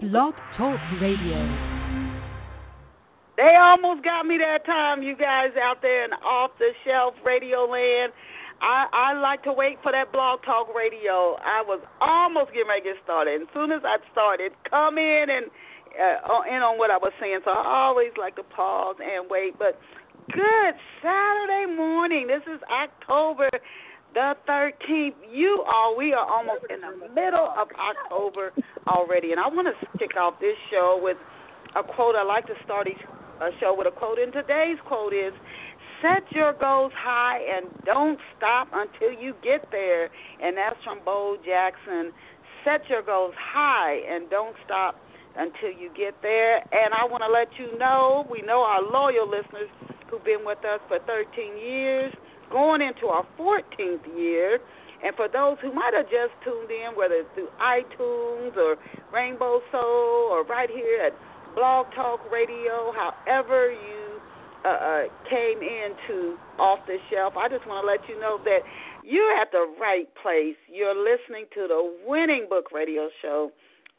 Blog Talk Radio. They almost got me that time, you guys out there in off the shelf radio land. I, I like to wait for that blog talk radio. I was almost getting ready to get started. As soon as I started, come in and uh, in on what I was saying. So I always like to pause and wait. But good Saturday morning. This is October the 13th. You all, we are almost in the middle of October already. And I want to kick off this show with a quote. I like to start each show with a quote. And today's quote is Set your goals high and don't stop until you get there. And that's from Bo Jackson. Set your goals high and don't stop until you get there. And I want to let you know we know our loyal listeners who've been with us for 13 years going into our 14th year. And for those who might have just tuned in, whether it's through iTunes or Rainbow Soul or right here at Blog Talk Radio, however you uh, uh, came into Off the Shelf, I just want to let you know that you're at the right place. You're listening to the winning book radio show,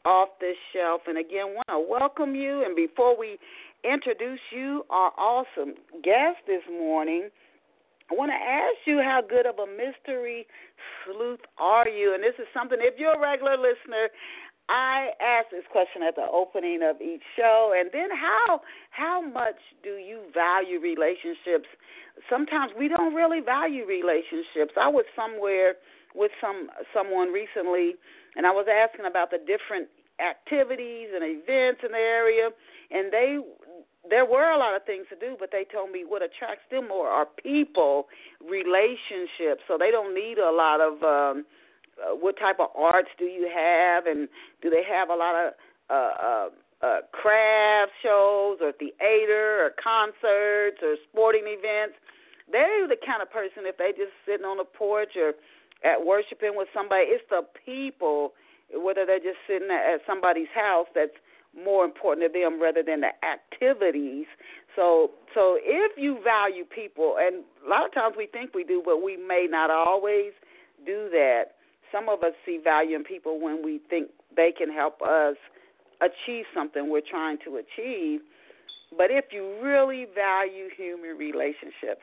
Off the Shelf. And again, want to welcome you. And before we introduce you, our awesome guest this morning, I want to ask you how good of a mystery sleuth are you? And this is something, if you're a regular listener, I ask this question at the opening of each show, and then how how much do you value relationships? Sometimes we don't really value relationships. I was somewhere with some someone recently, and I was asking about the different activities and events in the area, and they there were a lot of things to do, but they told me what attracts them more are people, relationships. So they don't need a lot of um, uh, what type of arts do you have, and do they have a lot of uh, uh, uh, craft shows or theater or concerts or sporting events. They're the kind of person if they just sitting on the porch or at worshiping with somebody, it's the people, whether they're just sitting at somebody's house that's more important to them rather than the activities. So so if you value people and a lot of times we think we do, but we may not always do that. Some of us see value in people when we think they can help us achieve something we're trying to achieve. But if you really value human relationships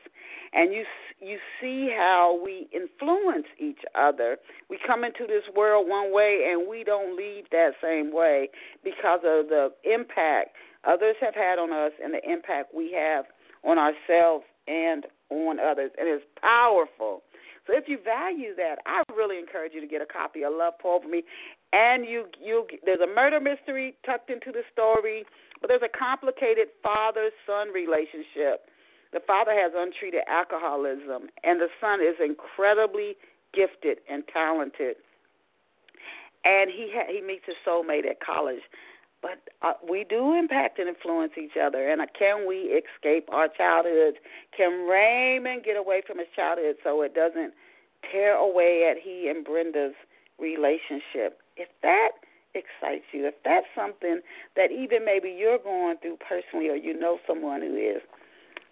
and you you see how we influence each other, we come into this world one way and we don't leave that same way because of the impact others have had on us and the impact we have on ourselves and on others. And it's powerful. So if you value that, I really encourage you to get a copy of Love Pour Over Me. And you you there's a murder mystery tucked into the story but there's a complicated father son relationship. The father has untreated alcoholism, and the son is incredibly gifted and talented. And he ha- he meets his soulmate at college. But uh, we do impact and influence each other. And uh, can we escape our childhoods? Can Raymond get away from his childhood so it doesn't tear away at he and Brenda's relationship? If that excites you, if that's something that even maybe you're going through personally or you know someone who is,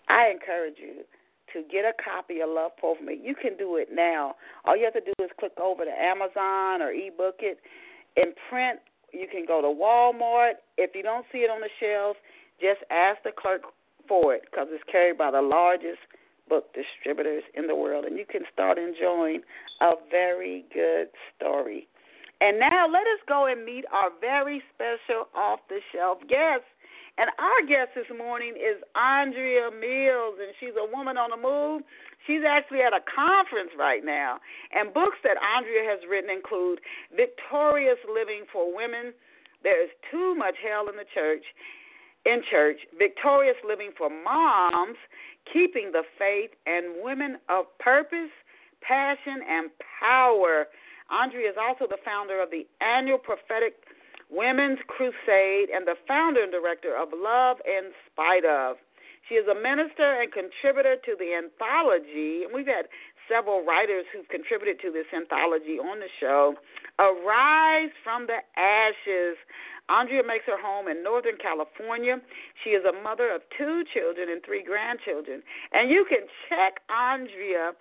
I encourage you to get a copy of Love Pour Me. You can do it now. All you have to do is click over to Amazon or ebook it. In print, you can go to Walmart. If you don't see it on the shelves, just ask the clerk for it because it's carried by the largest book distributors in the world, and you can start enjoying a very good story. And now let us go and meet our very special off the shelf guest. And our guest this morning is Andrea Mills, and she's a woman on the move. She's actually at a conference right now. And books that Andrea has written include Victorious Living for Women, There is Too Much Hell in the Church, in Church, Victorious Living for Moms, Keeping the Faith, and Women of Purpose, Passion, and Power. Andrea is also the founder of the annual prophetic Women's Crusade and the founder and director of Love in Spite of. She is a minister and contributor to the anthology, and we've had several writers who've contributed to this anthology on the show. Arise from the Ashes. Andrea makes her home in Northern California. She is a mother of two children and three grandchildren. And you can check Andrea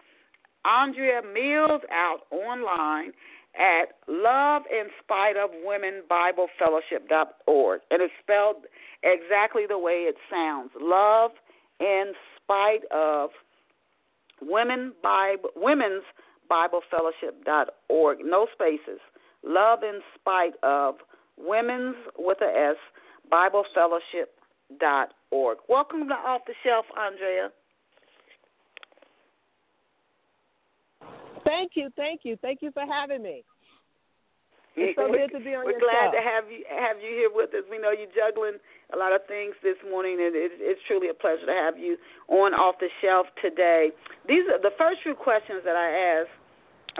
Andrea Mills out online at Love in Spite of Women Bible Fellowship.org. And it's spelled exactly the way it sounds. Love in Spite of Women Bible, Women's Bible Fellowship.org. No spaces. Love in Spite of Women's with a S Bible Fellowship.org. Welcome to Off the Shelf, Andrea. Thank you, thank you, thank you for having me. It's so good to be on We're your glad show. to have you have you here with us. We know you're juggling a lot of things this morning, and it, it's truly a pleasure to have you on off the shelf today. These are the first few questions that I ask.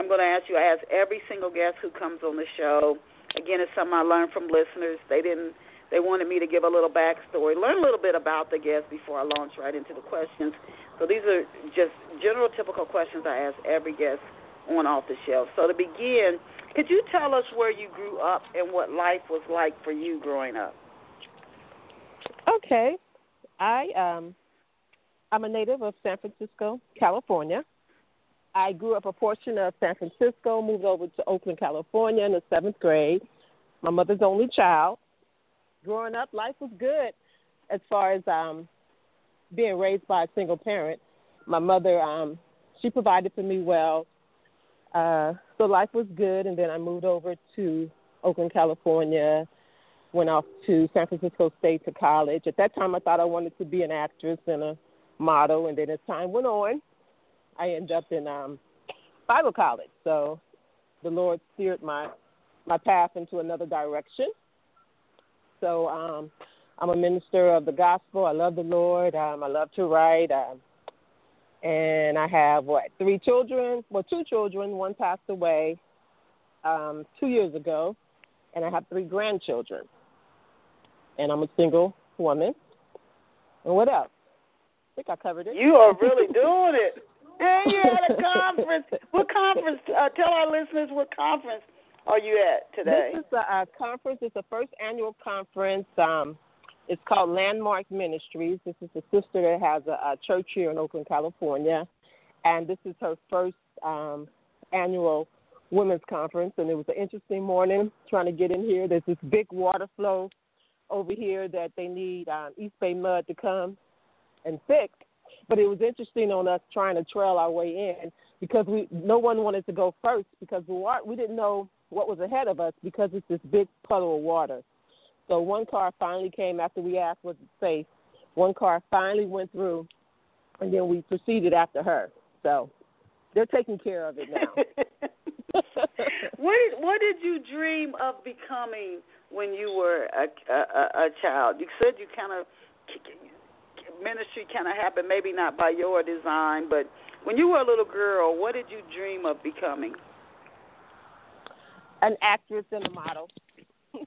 I'm going to ask you. I ask every single guest who comes on the show. Again, it's something I learned from listeners. They didn't. They wanted me to give a little backstory, learn a little bit about the guest before I launch right into the questions. So these are just general, typical questions I ask every guest on off the shelf. So to begin, could you tell us where you grew up and what life was like for you growing up? Okay, I um, I'm a native of San Francisco, California. I grew up a portion of San Francisco, moved over to Oakland, California in the seventh grade. My mother's only child. Growing up, life was good as far as um, being raised by a single parent. My mother, um, she provided for me well. Uh, so life was good, and then I moved over to Oakland, California. Went off to San Francisco State to college. At that time, I thought I wanted to be an actress and a model, and then as time went on, I ended up in um, Bible college. So the Lord steered my my path into another direction. So um, I'm a minister of the gospel. I love the Lord. Um, I love to write. Um, and I have what three children? Well, two children. One passed away um, two years ago, and I have three grandchildren. And I'm a single woman. And what else? I think I covered it. You are really doing it. And you're at a conference. What conference? Uh, tell our listeners what conference are you at today? This is a, a conference. It's the first annual conference. Um, it's called Landmark Ministries. This is a sister that has a, a church here in Oakland, California, and this is her first um, annual women's conference. And it was an interesting morning trying to get in here. There's this big water flow over here that they need um, East Bay MUD to come and fix. But it was interesting on us trying to trail our way in because we no one wanted to go first because water, we didn't know what was ahead of us because it's this big puddle of water. So one car finally came after we asked was it safe. One car finally went through, and then we proceeded after her. So they're taking care of it now. what did what did you dream of becoming when you were a a, a child? You said you kind of ministry kind of happened, maybe not by your design, but when you were a little girl, what did you dream of becoming? An actress and a model. ah.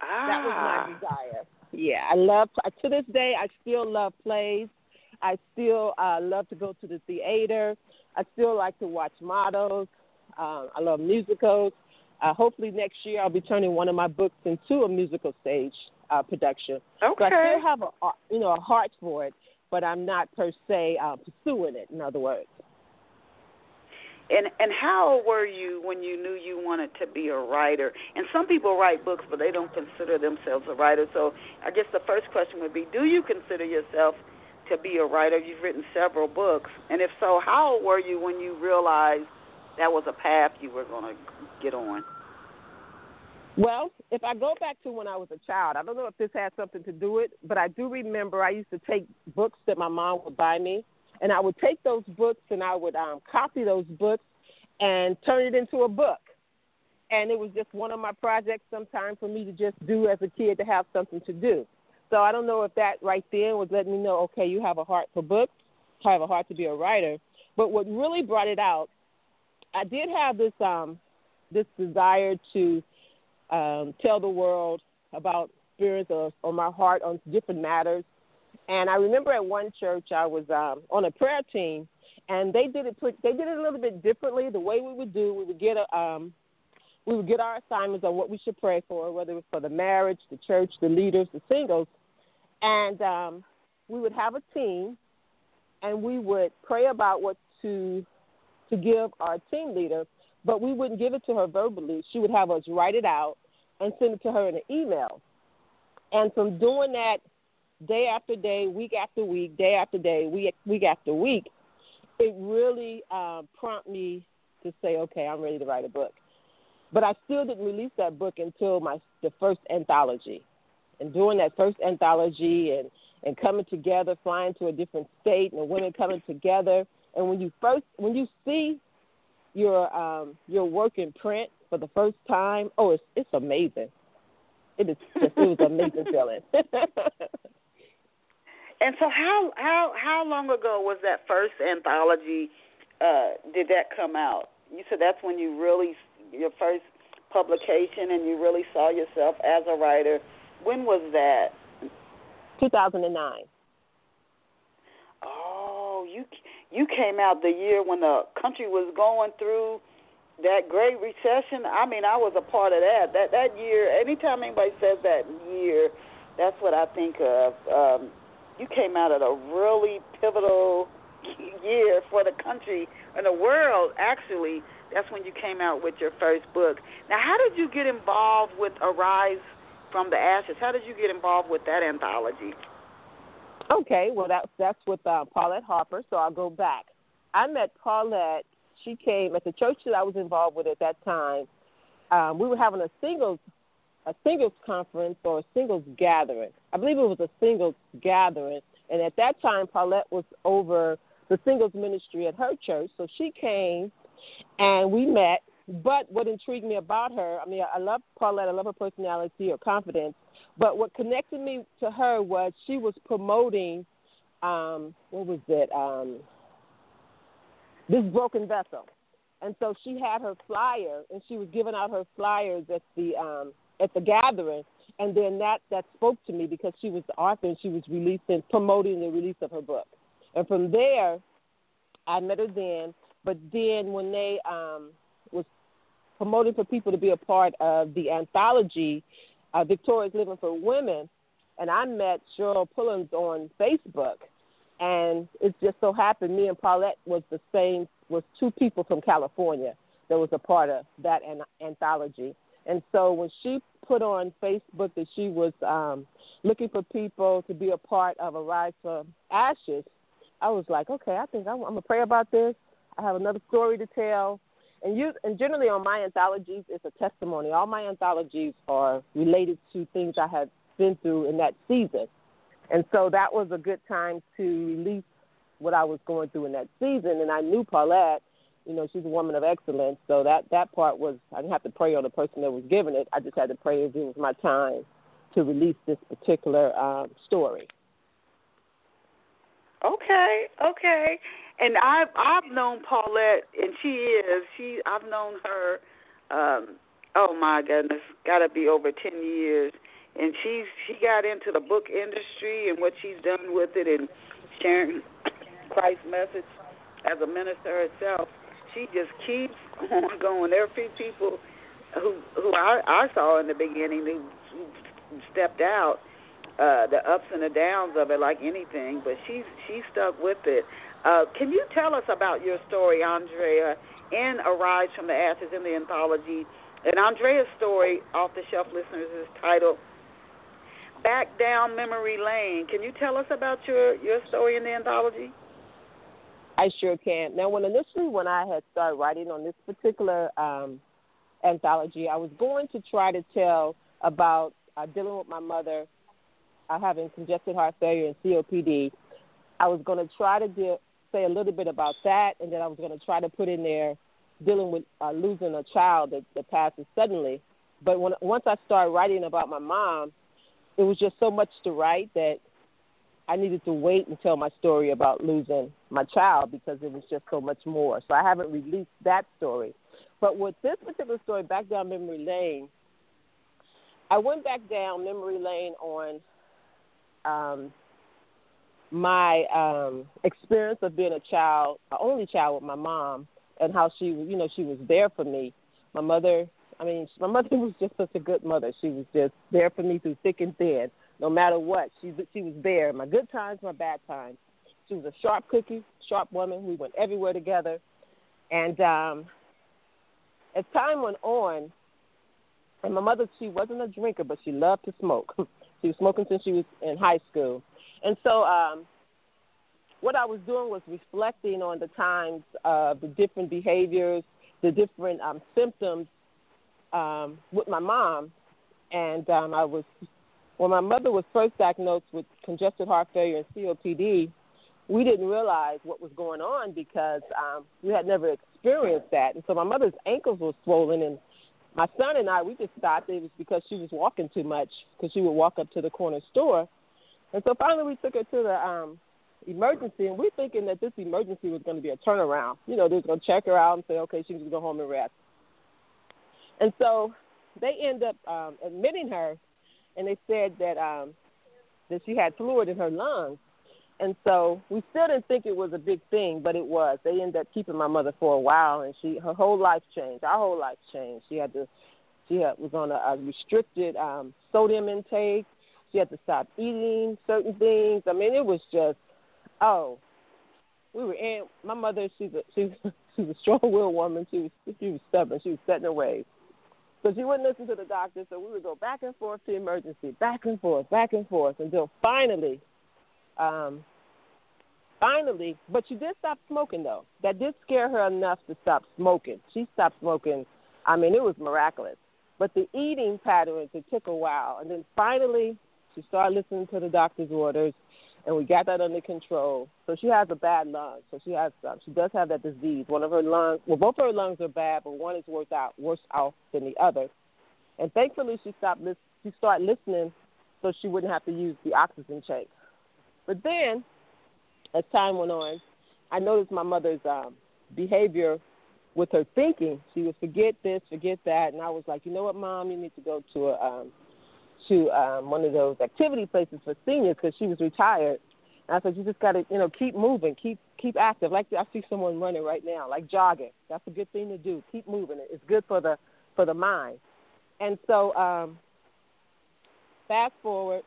That was my desire. Yeah, I love to this day. I still love plays. I still uh, love to go to the theater. I still like to watch models. Uh, I love musicals. Uh, hopefully next year I'll be turning one of my books into a musical stage uh, production. Okay. So I still have a you know a heart for it, but I'm not per se uh, pursuing it. In other words. And and how were you when you knew you wanted to be a writer? And some people write books, but they don't consider themselves a writer. So I guess the first question would be: Do you consider yourself to be a writer? You've written several books, and if so, how were you when you realized that was a path you were going to get on? Well, if I go back to when I was a child, I don't know if this has something to do with it, but I do remember I used to take books that my mom would buy me, and I would take those books and I would um, copy those books and turn it into a book. And it was just one of my projects sometime for me to just do as a kid to have something to do. So I don't know if that right then was letting me know, okay, you have a heart for books, you have a heart to be a writer. But what really brought it out, I did have this um, this desire to um, tell the world about experience or, or my heart on different matters. And I remember at one church I was um, on a prayer team, and they did it. They did it a little bit differently. The way we would do, we would get a, um, we would get our assignments on what we should pray for, whether it was for the marriage, the church, the leaders, the singles, and um, we would have a team, and we would pray about what to to give our team leader but we wouldn't give it to her verbally. She would have us write it out and send it to her in an email. And from doing that day after day, week after week, day after day, week week after week, it really uh, prompted me to say, okay, I'm ready to write a book. But I still didn't release that book until my the first anthology. And doing that first anthology and and coming together, flying to a different state, and the women coming together. And when you first when you see your um, your work in print for the first time, oh, it's it's amazing. It is just, it was amazing feeling. and so, how how how long ago was that first anthology? Uh, did that come out? You said that's when you really your first publication, and you really saw yourself as a writer. When was that? 2009. Oh, you you came out the year when the country was going through that great recession. I mean, I was a part of that. That that year, anytime anybody says that year, that's what I think of. Um, you came out at a really pivotal year for the country and the world. Actually, that's when you came out with your first book. Now, how did you get involved with Arise from the Ashes? How did you get involved with that anthology? Okay, well that's that's with uh, Paulette Harper. So I'll go back. I met Paulette. She came at the church that I was involved with at that time. Um, we were having a singles a singles conference or a singles gathering. I believe it was a singles gathering, and at that time Paulette was over the singles ministry at her church. So she came, and we met. But what intrigued me about her, I mean, I love Paulette. I love her personality, her confidence. But what connected me to her was she was promoting, um, what was it? Um, this broken vessel, and so she had her flyer, and she was giving out her flyers at the um, at the gathering, and then that that spoke to me because she was the author and she was releasing promoting the release of her book, and from there, I met her then. But then when they um, was promoting for people to be a part of the anthology, uh, Victorious Living for Women, and I met Cheryl Pullins on Facebook, and it just so happened me and Paulette was the same was two people from California that was a part of that an- anthology. And so when she put on Facebook that she was um, looking for people to be a part of a Arise from Ashes, I was like, okay, I think I'm, I'm gonna pray about this. I have another story to tell, and you and generally on my anthologies it's a testimony. All my anthologies are related to things I have been through in that season. And so that was a good time to release what I was going through in that season and I knew Paulette, you know, she's a woman of excellence, so that that part was I didn't have to pray on the person that was giving it. I just had to pray as it was my time to release this particular um, story. Okay, okay and I've I've known Paulette, and she is she. I've known her. Um, oh my goodness, got to be over ten years, and she's she got into the book industry and what she's done with it, and sharing Christ's message as a minister herself. She just keeps on going. There are a few people who who I I saw in the beginning who, stepped out. Uh, the ups and the downs of it, like anything, but she's she's stuck with it. Uh, can you tell us about your story, Andrea, in Arise from the Ashes in the anthology? And Andrea's story, off the shelf listeners, is titled Back Down Memory Lane. Can you tell us about your, your story in the anthology? I sure can. Now, when initially when I had started writing on this particular um, anthology, I was going to try to tell about uh, dealing with my mother uh, having congestive heart failure and COPD. I was going to try to deal, say a little bit about that, and then I was going to try to put in there dealing with uh, losing a child that, that passes suddenly. But when once I started writing about my mom, it was just so much to write that I needed to wait and tell my story about losing my child because it was just so much more. So I haven't released that story. But with this particular story, back down memory lane, I went back down memory lane on um, my um experience of being a child, an only child with my mom, and how she you know, she was there for me. My mother, I mean, my mother was just such a good mother. She was just there for me through thick and thin, no matter what. She she was there, my good times, my bad times. She was a sharp cookie, sharp woman. We went everywhere together, and um, as time went on, and my mother, she wasn't a drinker, but she loved to smoke. she was smoking since she was in high school. And so um, what I was doing was reflecting on the times of the different behaviors, the different um, symptoms um, with my mom. And um, I was, when my mother was first diagnosed with congestive heart failure and COPD, we didn't realize what was going on because um, we had never experienced that. And so my mother's ankles were swollen, and my son and I, we just thought it was because she was walking too much because she would walk up to the corner store. And so finally we took her to the um, emergency, and we're thinking that this emergency was going to be a turnaround. You know, they were going to check her out and say, okay, she can just go home and rest. And so they end up um, admitting her, and they said that um, that she had fluid in her lungs. And so we still didn't think it was a big thing, but it was. They ended up keeping my mother for a while, and she her whole life changed. Our whole life changed. She had to she had, was on a, a restricted um, sodium intake. She had to stop eating certain things. I mean, it was just oh, we were in. My mother, she's a she's she's a strong-willed woman. She was she was stubborn. She was set in her ways. So she wouldn't listen to the doctor. So we would go back and forth to emergency, back and forth, back and forth, until finally, um, finally. But she did stop smoking though. That did scare her enough to stop smoking. She stopped smoking. I mean, it was miraculous. But the eating patterns, it took a while, and then finally, she started listening to the doctor's orders and we got that under control. So she has a bad lung. So she has um, she does have that disease. One of her lungs, well, both of her lungs are bad, but one is worse out worse out than the other. And thankfully, she stopped. She started listening, so she wouldn't have to use the oxygen tank. But then, as time went on, I noticed my mother's um, behavior with her thinking. She would forget this, forget that, and I was like, you know what, mom, you need to go to a um, to um, one of those activity places for seniors because she was retired. And I said, you just got to, you know, keep moving, keep keep active. Like I see someone running right now, like jogging. That's a good thing to do. Keep moving. It's good for the for the mind. And so, um, fast forward,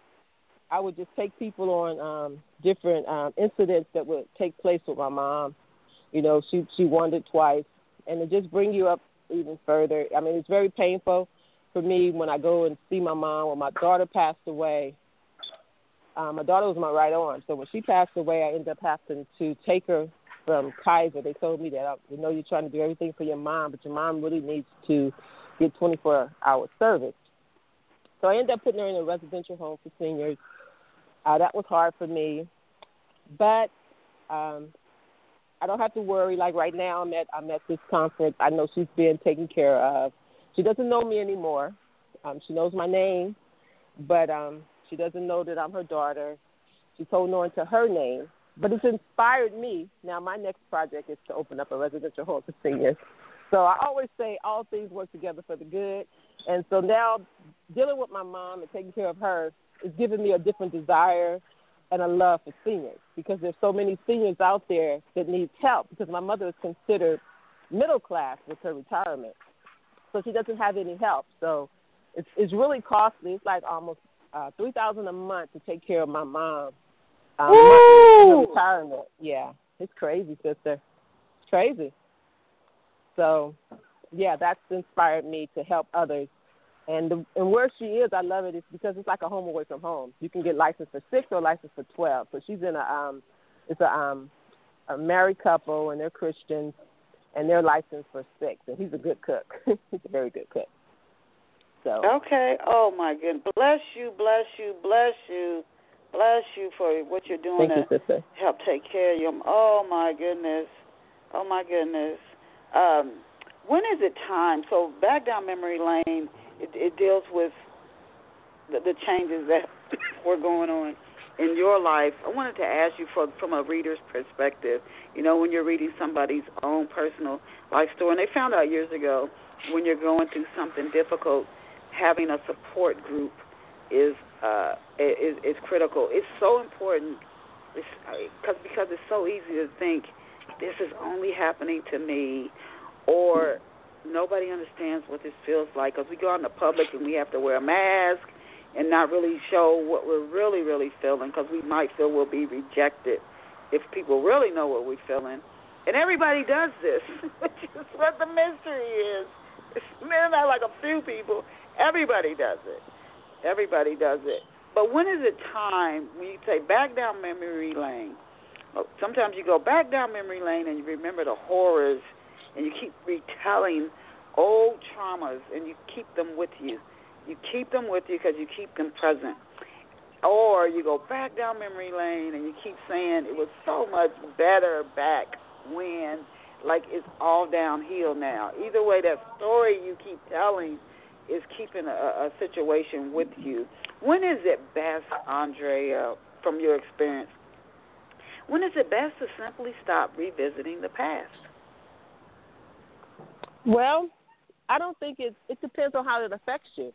I would just take people on um, different um, incidents that would take place with my mom. You know, she she wandered twice, and to just bring you up even further. I mean, it's very painful for me when I go and see my mom. When my daughter passed away, um, my daughter was my right arm. So when she passed away, I ended up having to take her from Kaiser. They told me that you know you're trying to do everything for your mom, but your mom really needs to get 24 hour service. So I ended up putting her in a residential home for seniors. Uh, that was hard for me, but um, I don't have to worry. Like right now, I'm at I'm at this conference. I know she's being taken care of. She doesn't know me anymore. Um, she knows my name, but um, she doesn't know that I'm her daughter. She's holding on to her name, but it's inspired me. Now, my next project is to open up a residential home for seniors. So I always say all things work together for the good. And so now dealing with my mom and taking care of her is giving me a different desire and a love for seniors because there's so many seniors out there that need help because my mother is considered middle class with her retirement so she doesn't have any help. So it's it's really costly. It's like almost uh, three thousand a month to take care of my mom. Um, Woo! retirement. Yeah, it's crazy, sister. It's crazy. So, yeah, that's inspired me to help others. And the, and where she is, I love it. It's because it's like a home away from home. You can get licensed for six or licensed for twelve. So she's in a um, it's a um, a married couple and they're Christians and they're licensed for six, and he's a good cook. he's a very good cook. So okay. Oh my goodness. Bless you, bless you, bless you, bless you for what you're doing thank to you, help take care of you. Oh my goodness. Oh my goodness. Um, when is it time? So back down memory lane, it, it deals with the, the changes that were going on in your life, I wanted to ask you from from a reader's perspective. You know, when you're reading somebody's own personal life story, and they found out years ago when you're going through something difficult, having a support group is uh, is is critical. It's so important. It's because because it's so easy to think this is only happening to me, or nobody understands what this feels like. Because we go out in the public and we have to wear a mask and not really show what we're really, really feeling because we might feel we'll be rejected if people really know what we're feeling. And everybody does this, which is what the mystery is. not like a few people. Everybody does it. Everybody does it. But when is it time when you say back down memory lane? Oh, sometimes you go back down memory lane and you remember the horrors, and you keep retelling old traumas, and you keep them with you. You keep them with you because you keep them present. Or you go back down memory lane and you keep saying it was so much better back when, like it's all downhill now. Either way, that story you keep telling is keeping a, a situation with you. When is it best, Andrea, from your experience? When is it best to simply stop revisiting the past? Well, I don't think it. It depends on how it affects you.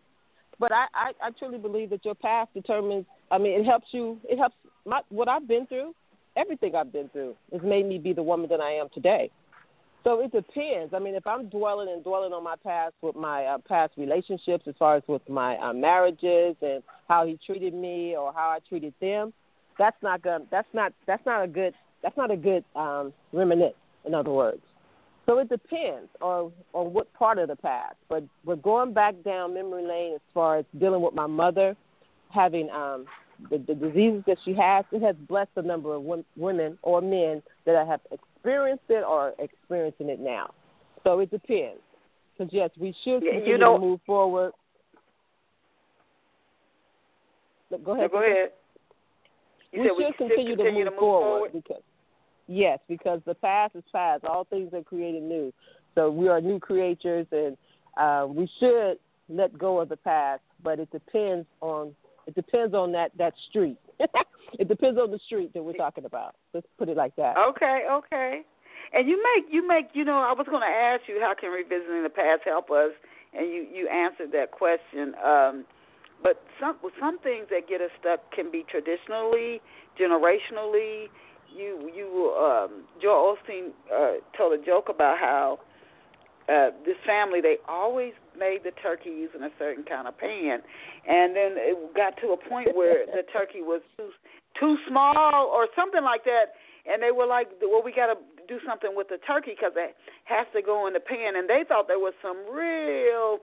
But I, I, I truly believe that your past determines. I mean, it helps you. It helps my what I've been through. Everything I've been through has made me be the woman that I am today. So it depends. I mean, if I'm dwelling and dwelling on my past with my uh, past relationships, as far as with my uh, marriages and how he treated me or how I treated them, that's not good. That's not. That's not a good. That's not a good um, reminiscence. In other words, so it depends on on what part of the past. But we're going back down memory lane as far as dealing with my mother having um, the, the diseases that she has. It has blessed a number of women or men that I have experienced it or experiencing it now. So it depends. Because yes, we should continue you know, to move forward. Go ahead. go ahead. You we should we continue, continue to move, to move forward, forward because Yes, because the past is past. All things are created new. So we are new creatures, and uh, we should let go of the past. But it depends on it depends on that that street. it depends on the street that we're talking about. Let's put it like that. Okay, okay. And you make you make you know I was going to ask you how can revisiting the past help us, and you you answered that question. Um, but some some things that get us stuck can be traditionally, generationally, you you um Joel Osteen uh told a joke about how uh this family they always made the turkey using a certain kind of pan. And then it got to a point where the turkey was too too small or something like that. And they were like well we got to do something with the turkey because it has to go in the pan. And they thought there was some real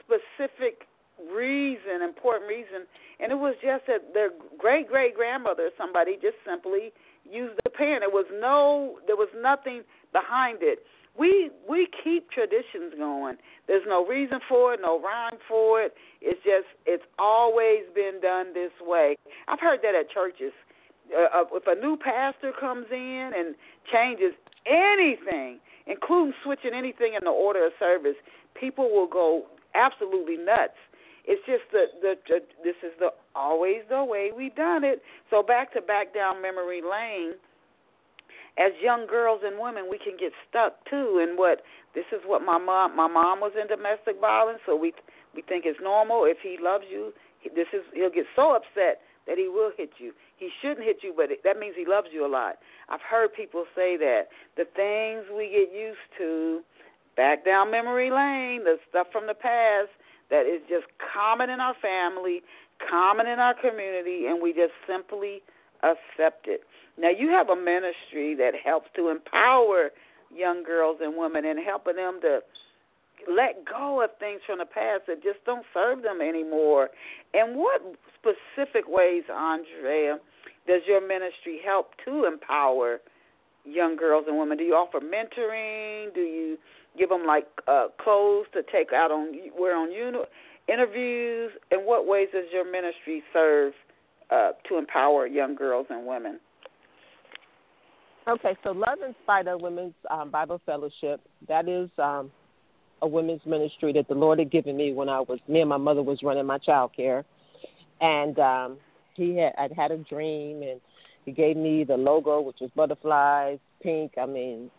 specific reason important reason. And it was just that their great great grandmother somebody just simply use the pen. There was no, there was nothing behind it. We we keep traditions going. There's no reason for it, no rhyme for it. It's just it's always been done this way. I've heard that at churches. Uh, uh if a new pastor comes in and changes anything, including switching anything in the order of service, people will go absolutely nuts it's just that the, the this is the always the way we done it. So back to back down memory lane. As young girls and women, we can get stuck too in what this is what my mom my mom was in domestic violence, so we we think it's normal. If he loves you, this is he'll get so upset that he will hit you. He shouldn't hit you, but it, that means he loves you a lot. I've heard people say that the things we get used to, back down memory lane, the stuff from the past that is just common in our family, common in our community, and we just simply accept it. Now, you have a ministry that helps to empower young girls and women and helping them to let go of things from the past that just don't serve them anymore. And what specific ways, Andrea, does your ministry help to empower young girls and women? Do you offer mentoring? Do you give them like uh, clothes to take out on wear on uni- interviews? In what ways does your ministry serve uh, to empower young girls and women? Okay, so Love in Spite of Women's um, Bible Fellowship, that is um, a women's ministry that the Lord had given me when I was, me and my mother was running my child care. And um, he had, I'd had a dream and he gave me the logo, which was butterflies, pink. I mean,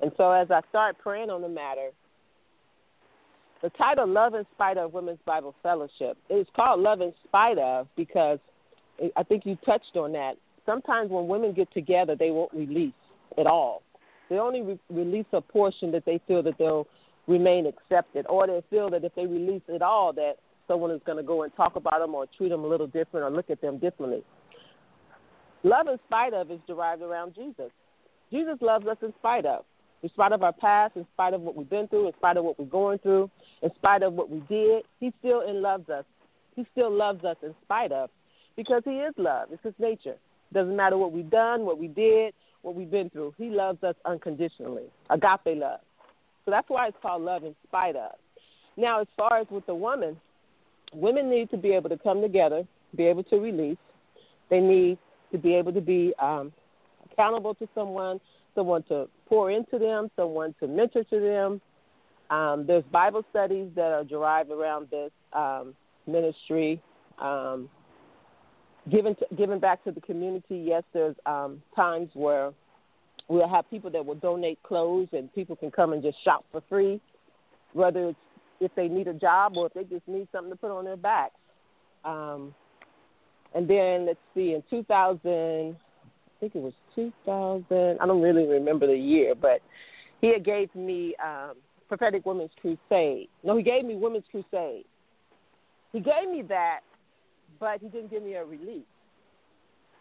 and so as I start praying on the matter, the title Love in Spite of Women's Bible Fellowship is called Love in Spite of because I think you touched on that. Sometimes when women get together, they won't release at all. They only re- release a portion that they feel that they'll remain accepted, or they feel that if they release it all, that someone is going to go and talk about them or treat them a little different or look at them differently. Love in spite of is derived around Jesus. Jesus loves us in spite of. In spite of our past, in spite of what we've been through, in spite of what we're going through, in spite of what we did, He still in loves us. He still loves us in spite of, because He is love. It's His nature. Doesn't matter what we've done, what we did, what we've been through. He loves us unconditionally. Agape love. So that's why it's called love in spite of. Now, as far as with the woman, women need to be able to come together, be able to release. They need to be able to be um, accountable to someone, someone to pour into them, someone to mentor to them. Um, there's Bible studies that are derived around this um, ministry. Um, giving to, giving back to the community. Yes, there's um, times where we'll have people that will donate clothes, and people can come and just shop for free, whether it's if they need a job or if they just need something to put on their backs. Um, and then let's see, in 2000, I think it was 2000. I don't really remember the year, but he had gave me um, prophetic women's crusade. No, he gave me women's crusade. He gave me that but he didn't give me a release.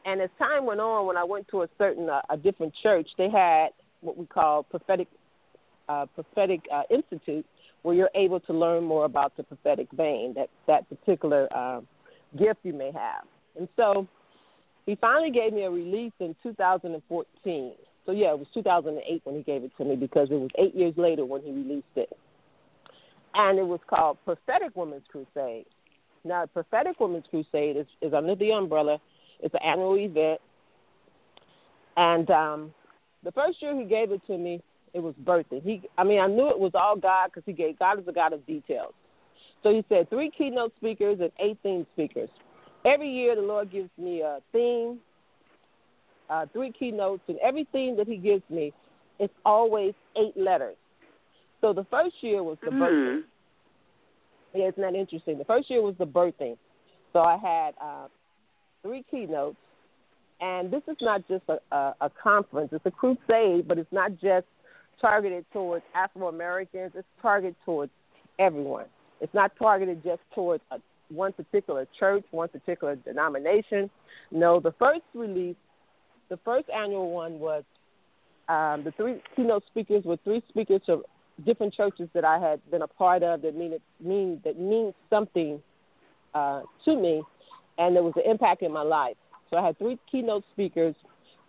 And as time went on, when I went to a certain uh, a different church, they had what we call prophetic uh, prophetic uh, institute, where you're able to learn more about the prophetic vein, that that particular uh, gift you may have. And so, he finally gave me a release in 2014. So yeah, it was 2008 when he gave it to me because it was eight years later when he released it, and it was called Prophetic Women's Crusade. Now, Prophetic Women's Crusade is, is under the umbrella. It's an annual event. And um, the first year he gave it to me, it was birthing. He, I mean, I knew it was all God because he gave God is a God of details. So he said three keynote speakers and eight theme speakers. Every year the Lord gives me a theme, uh, three keynotes, and every theme that He gives me, it's always eight letters. So the first year was the mm. birthing. Yeah, isn't interesting? The first year was the birthing. So I had uh, three keynotes. And this is not just a, a, a conference, it's a crusade, but it's not just targeted towards Afro Americans, it's targeted towards everyone. It's not targeted just towards a, one particular church, one particular denomination. No, the first release, the first annual one was um, the three keynote speakers were three speakers from different churches that I had been a part of that mean mean that means something uh, to me, and there was an impact in my life. So I had three keynote speakers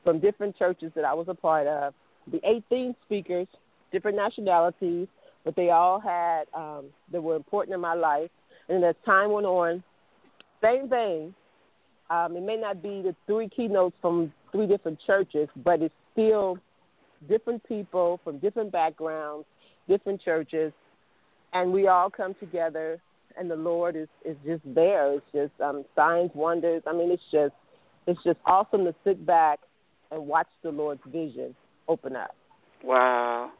from different churches that I was a part of. The 18 speakers, different nationalities, but they all had um, that were important in my life. And as time went on, same thing. Um, it may not be the three keynotes from three different churches, but it's still different people from different backgrounds different churches, and we all come together, and the Lord is is just there. It's just um, signs, wonders. I mean, it's just it's just awesome to sit back and watch the Lord's vision open up. Wow,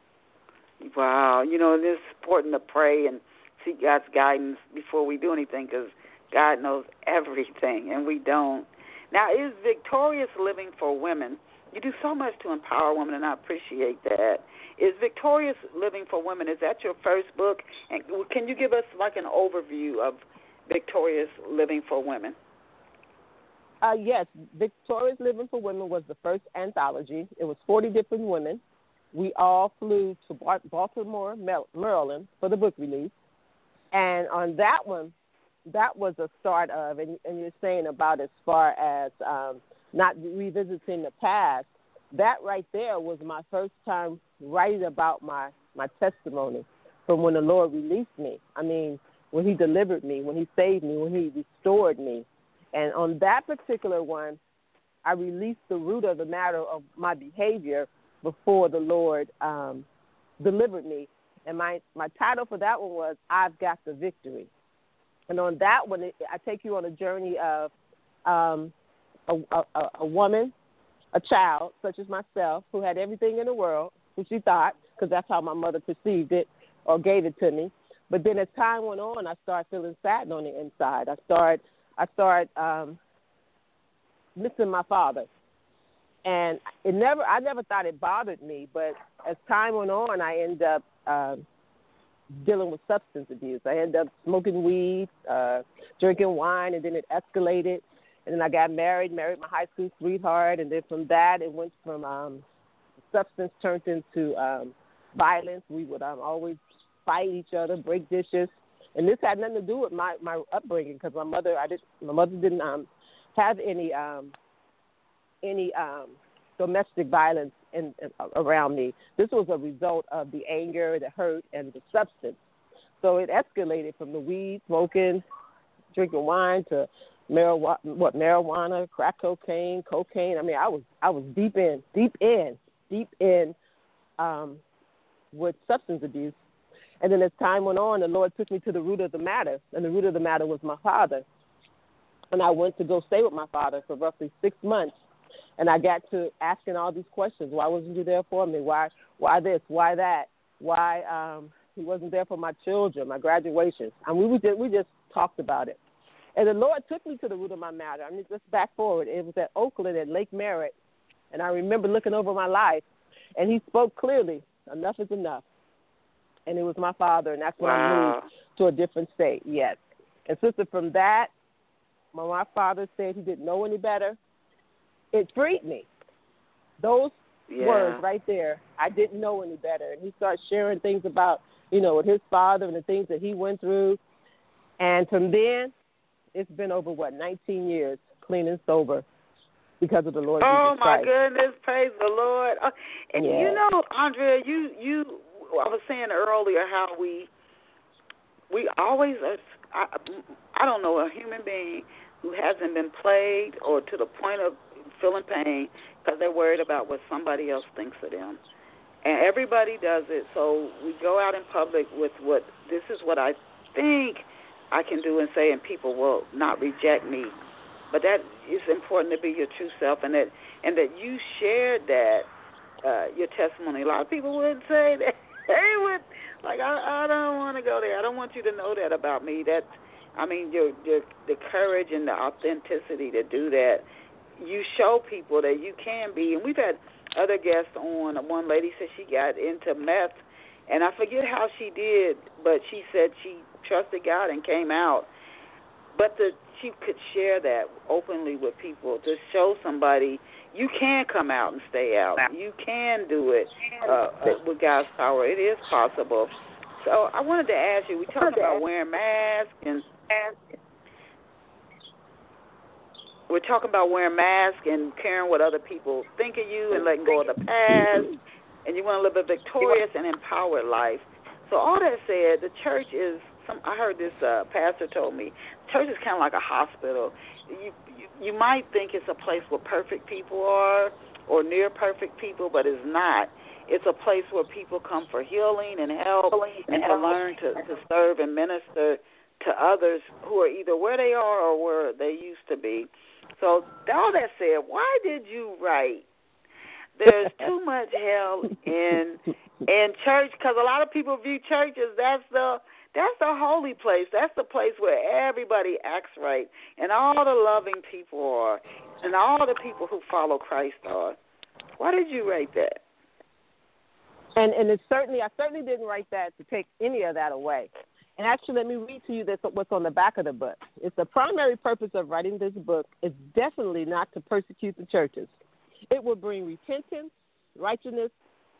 wow. You know, it's important to pray and seek God's guidance before we do anything, because God knows everything, and we don't. Now, is victorious living for women? You do so much to empower women, and I appreciate that. Is Victorious Living for Women? Is that your first book? And can you give us like an overview of Victorious Living for Women? Uh, yes, Victorious Living for Women was the first anthology. It was 40 different women. We all flew to Baltimore, Maryland for the book release. And on that one, that was a start of, and, and you're saying about as far as um, not revisiting the past, that right there was my first time writing about my my testimony from when the Lord released me. I mean, when He delivered me, when He saved me, when He restored me, and on that particular one, I released the root of the matter of my behavior before the Lord um, delivered me. And my my title for that one was "I've Got the Victory." And on that one, I take you on a journey of um, a, a, a woman a child such as myself who had everything in the world, who she thought, because that's how my mother perceived it or gave it to me. But then as time went on, I started feeling sad on the inside. I started, I started um, missing my father, and it never, I never thought it bothered me. But as time went on, I ended up uh, dealing with substance abuse. I ended up smoking weed, uh, drinking wine, and then it escalated and then I got married, married my high school sweetheart, and then from that it went from um, substance turned into um, violence. We would um, always fight each other, break dishes, and this had nothing to do with my my upbringing because my mother I did my mother didn't um have any um any um domestic violence in, in around me. This was a result of the anger, the hurt, and the substance. So it escalated from the weed smoking, drinking wine to marijuana, what marijuana, crack cocaine, cocaine. I mean, I was I was deep in, deep in, deep in um, with substance abuse. And then as time went on, the Lord took me to the root of the matter, and the root of the matter was my father. And I went to go stay with my father for roughly six months, and I got to asking all these questions. Why wasn't you there for me? Why? Why this? Why that? Why um, he wasn't there for my children, my graduations? And we we just, we just talked about it. And the Lord took me to the root of my matter. I mean, just back forward. It was at Oakland at Lake Merritt, and I remember looking over my life, and He spoke clearly. Enough is enough and it was my father, and that's when wow. I moved to a different state. Yes, and sister, from that, when my father said he didn't know any better, it freed me. Those yeah. words right there, I didn't know any better, and he starts sharing things about you know with his father and the things that he went through, and from then, it's been over what 19 years clean and sober because of the Lord oh Jesus Christ. my goodness, praise the Lord! Uh, and yeah. you know, Andrea, you you I was saying earlier how we we always are. I, I don't know a human being who hasn't been plagued or to the point of feeling pain because they're worried about what somebody else thinks of them. And everybody does it. So we go out in public with what this is what I think I can do and say, and people will not reject me. But that is important to be your true self, and that and that you shared that uh, your testimony. A lot of people would say that they would like I I don't want to go there. I don't want you to know that about me. That I mean your your the courage and the authenticity to do that. You show people that you can be, and we've had other guests on. One lady said she got into meth, and I forget how she did, but she said she trusted God and came out. But the she could share that openly with people to show somebody you can come out and stay out. You can do it uh, uh, with God's power. It is possible. So I wanted to ask you. We talked about wearing masks and we're talking about wearing masks and caring what other people think of you and letting go of the past. And you want to live a victorious and empowered life. So all that said, the church is. Some I heard this uh, pastor told me, church is kind of like a hospital. You you might think it's a place where perfect people are or near perfect people, but it's not. It's a place where people come for healing and help and to learn to, to serve and minister to others who are either where they are or where they used to be. So, all that said, why did you write? There's too much hell in in church because a lot of people view churches that's the that's the holy place. That's the place where everybody acts right, and all the loving people are, and all the people who follow Christ are. Why did you write that? And and it certainly, I certainly didn't write that to take any of that away. And actually, let me read to you this, what's on the back of the book. It's the primary purpose of writing this book is definitely not to persecute the churches. It will bring repentance, righteousness,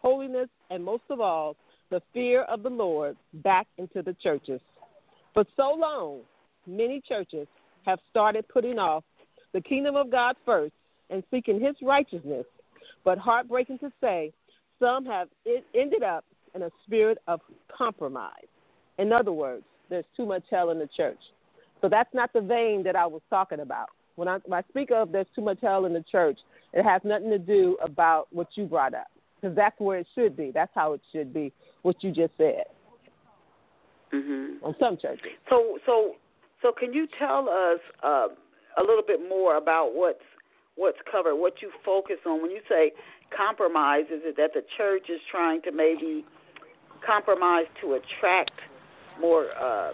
holiness, and most of all, the fear of the Lord back into the churches. For so long, many churches have started putting off the kingdom of God first and seeking his righteousness. But heartbreaking to say, some have ended up in a spirit of compromise. In other words, there's too much hell in the church. So that's not the vein that I was talking about. When I, when I speak of there's too much hell in the church, it has nothing to do about what you brought up because that's where it should be. That's how it should be. What you just said. Mm-hmm. On some churches. So, so, so, can you tell us uh, a little bit more about what's what's covered, what you focus on when you say compromise? Is it that the church is trying to maybe compromise to attract more uh,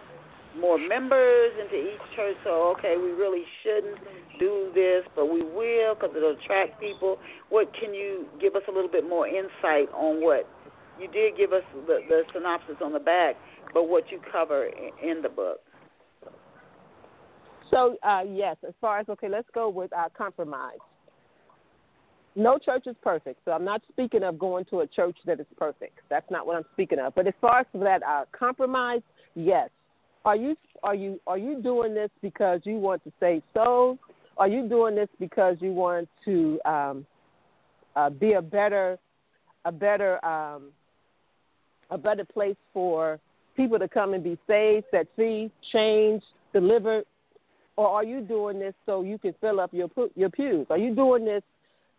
more members into each church? So, okay, we really shouldn't do this, but we will because it'll attract people. What can you give us a little bit more insight on what you did give us the, the synopsis on the back, but what you cover in, the book? So uh, yes, as far as okay, let's go with uh, compromise. no church is perfect. So I'm not speaking of going to a church that is perfect. That's not what I'm speaking of. But as far as that uh, compromise, yes. Are you are you are you doing this because you want to save souls? Are you doing this because you want to um, uh, be a better a better um, a better place for people to come and be saved, set free, changed, delivered, or are you doing this so you can fill up your your pews? Are you doing this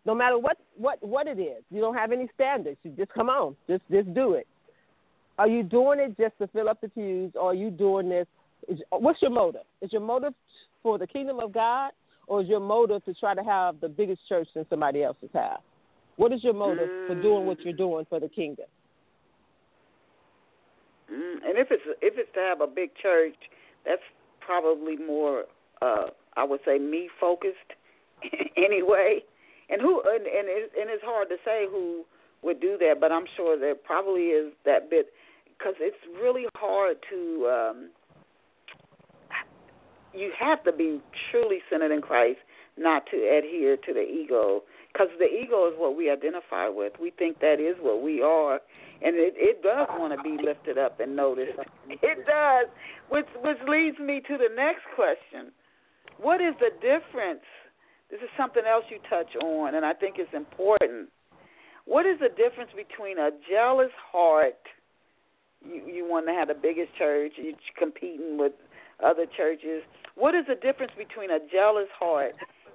no matter what what what it is? You don't have any standards. You just come on, just just do it. Are you doing it just to fill up the pews, or are you doing this? Is, what's your motive? Is your motive for the kingdom of God, or is your motive to try to have the biggest church than somebody else's have? What is your motive mm. for doing what you're doing for the kingdom? Mm. And if it's if it's to have a big church, that's probably more, uh, I would say, me focused anyway. And who and and, and it's hard to say who would do that, but I'm sure there probably is that bit because it's really hard to. um You have to be truly centered in Christ, not to adhere to the ego, because the ego is what we identify with. We think that is what we are, and it, it does want to be lifted up and noticed. It does, which which leads me to the next question: What is the difference? This is something else you touch on, and I think it's important. What is the difference between a jealous heart? You you want to have the biggest church, you're competing with other churches. What is the difference between a jealous heart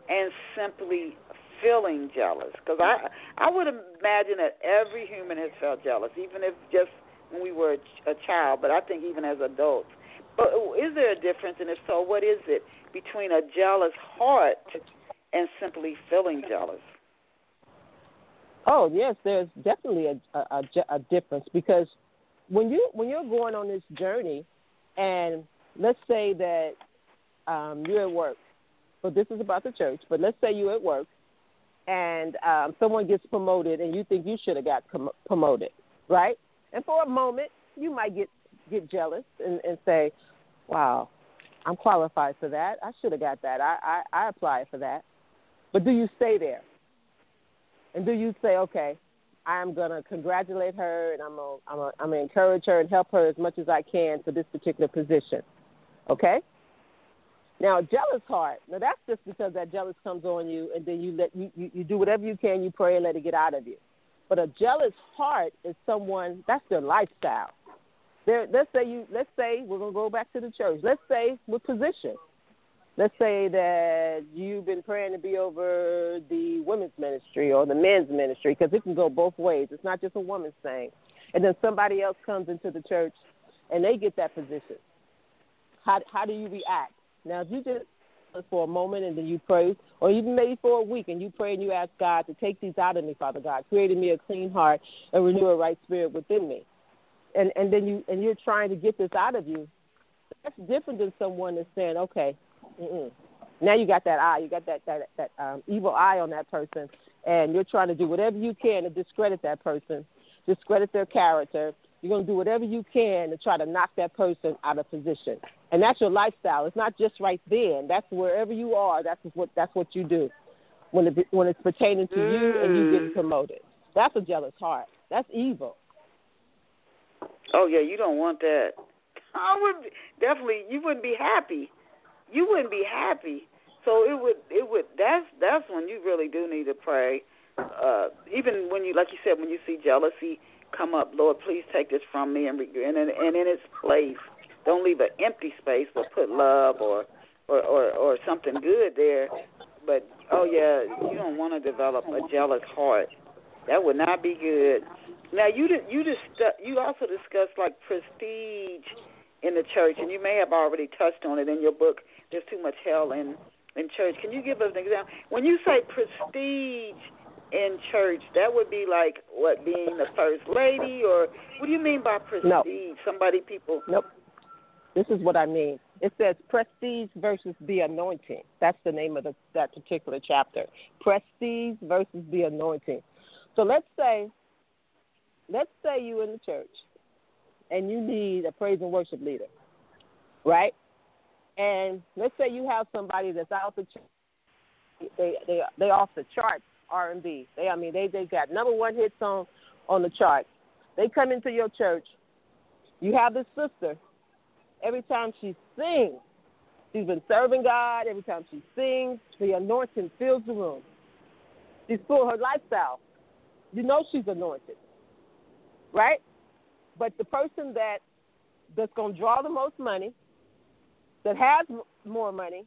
and simply feeling jealous because I I would imagine that every human has felt jealous, even if just when we were a child. But I think even as adults. But is there a difference, and if so, what is it between a jealous heart and simply feeling jealous? Oh yes, there's definitely a, a, a difference because when you when you're going on this journey, and let's say that um, you're at work, but this is about the church. But let's say you're at work and um, someone gets promoted and you think you should have got com- promoted, right? And for a moment, you might get get jealous and, and say, "Wow, I'm qualified for that. I should have got that. I, I I applied for that." But do you stay there? And do you say, "Okay, I'm gonna congratulate her and I'm gonna I'm gonna, I'm gonna encourage her and help her as much as I can for this particular position"? Okay? Now, jealous heart. Now that's just because that jealous comes on you, and then you let you, you you do whatever you can. You pray and let it get out of you. But a jealous heart is someone that's their lifestyle. There, let's say you. Let's say we're gonna go back to the church. Let's say with position. Let's say that you've been praying to be over the women's ministry or the men's ministry, because it can go both ways. It's not just a woman's thing. And then somebody else comes into the church, and they get that position. How how do you react? Now, if you just for a moment and then you pray, or even maybe for a week and you pray and you ask God to take these out of me, Father God, creating me a clean heart and renew a right spirit within me, and and then you and you're trying to get this out of you. That's different than someone that's saying, okay, mm-mm. now you got that eye, you got that that that um, evil eye on that person, and you're trying to do whatever you can to discredit that person, discredit their character, you're going to do whatever you can to try to knock that person out of position. And that's your lifestyle. It's not just right then. That's wherever you are. That's what that's what you do when it when it's pertaining to mm. you and you getting mm. promoted. That's a jealous heart. That's evil. Oh yeah, you don't want that. I would definitely. You wouldn't be happy. You wouldn't be happy. So it would. It would. That's that's when you really do need to pray. Uh, even when you, like you said, when you see jealousy come up, Lord, please take this from me and and in, and in its place, don't leave an empty space, but put love or or or, or something good there. But oh yeah, you don't want to develop a jealous heart. That would not be good. Now you you just you also discussed like prestige in the church, and you may have already touched on it in your book. There's too much hell in in church. Can you give us an example? When you say prestige in church, that would be like what being the first lady, or what do you mean by prestige? No. Somebody people. Nope. This is what I mean. It says prestige versus the anointing. That's the name of the, that particular chapter. Prestige versus the anointing. So let's say, let's say you in the church, and you need a praise and worship leader, right? And let's say you have somebody that's out the church. They they they off the charts R and B. They I mean they they got number one hits on on the charts. They come into your church. You have this sister. Every time she sings, she's been serving God. Every time she sings, the anointing fills the room. She's full her lifestyle. You know she's anointed, right? But the person that that's going to draw the most money, that has more money,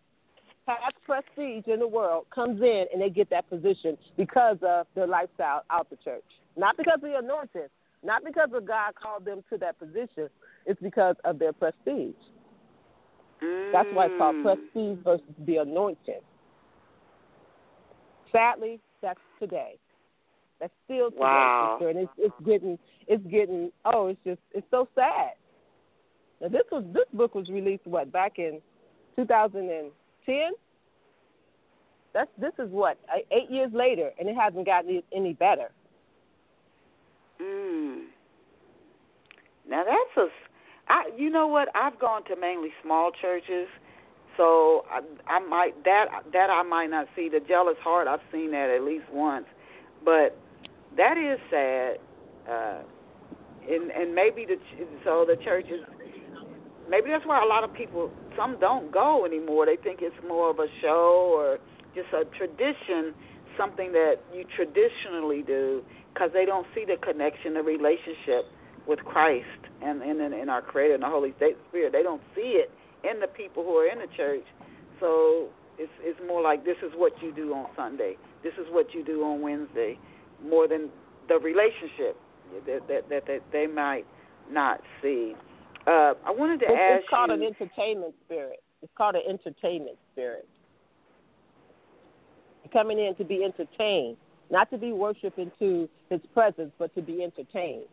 has prestige in the world, comes in and they get that position because of their lifestyle out the church. Not because of the anointing, not because of God called them to that position. It's because of their prestige. Mm. That's why it's called prestige versus the anointing. Sadly, that's today. That's still today, Wow. sister, and it's it's getting it's getting oh it's just it's so sad. Now this was this book was released what back in 2010. That's this is what e- eight years later, and it hasn't gotten any better. Mm. Now that's a, I, you know what? I've gone to mainly small churches, so I, I might that that I might not see the jealous heart. I've seen that at least once, but that is sad. Uh, and and maybe the so the churches maybe that's why a lot of people some don't go anymore. They think it's more of a show or just a tradition, something that you traditionally do, because they don't see the connection, the relationship with Christ and and and our Creator and the Holy Spirit. They don't see it in the people who are in the church. So it's it's more like this is what you do on Sunday. This is what you do on Wednesday, more than the relationship that that that, that they might not see. Uh, I wanted to It's, ask it's called you. an entertainment spirit. It's called an entertainment spirit. Coming in to be entertained, not to be worshipped into His presence, but to be entertained.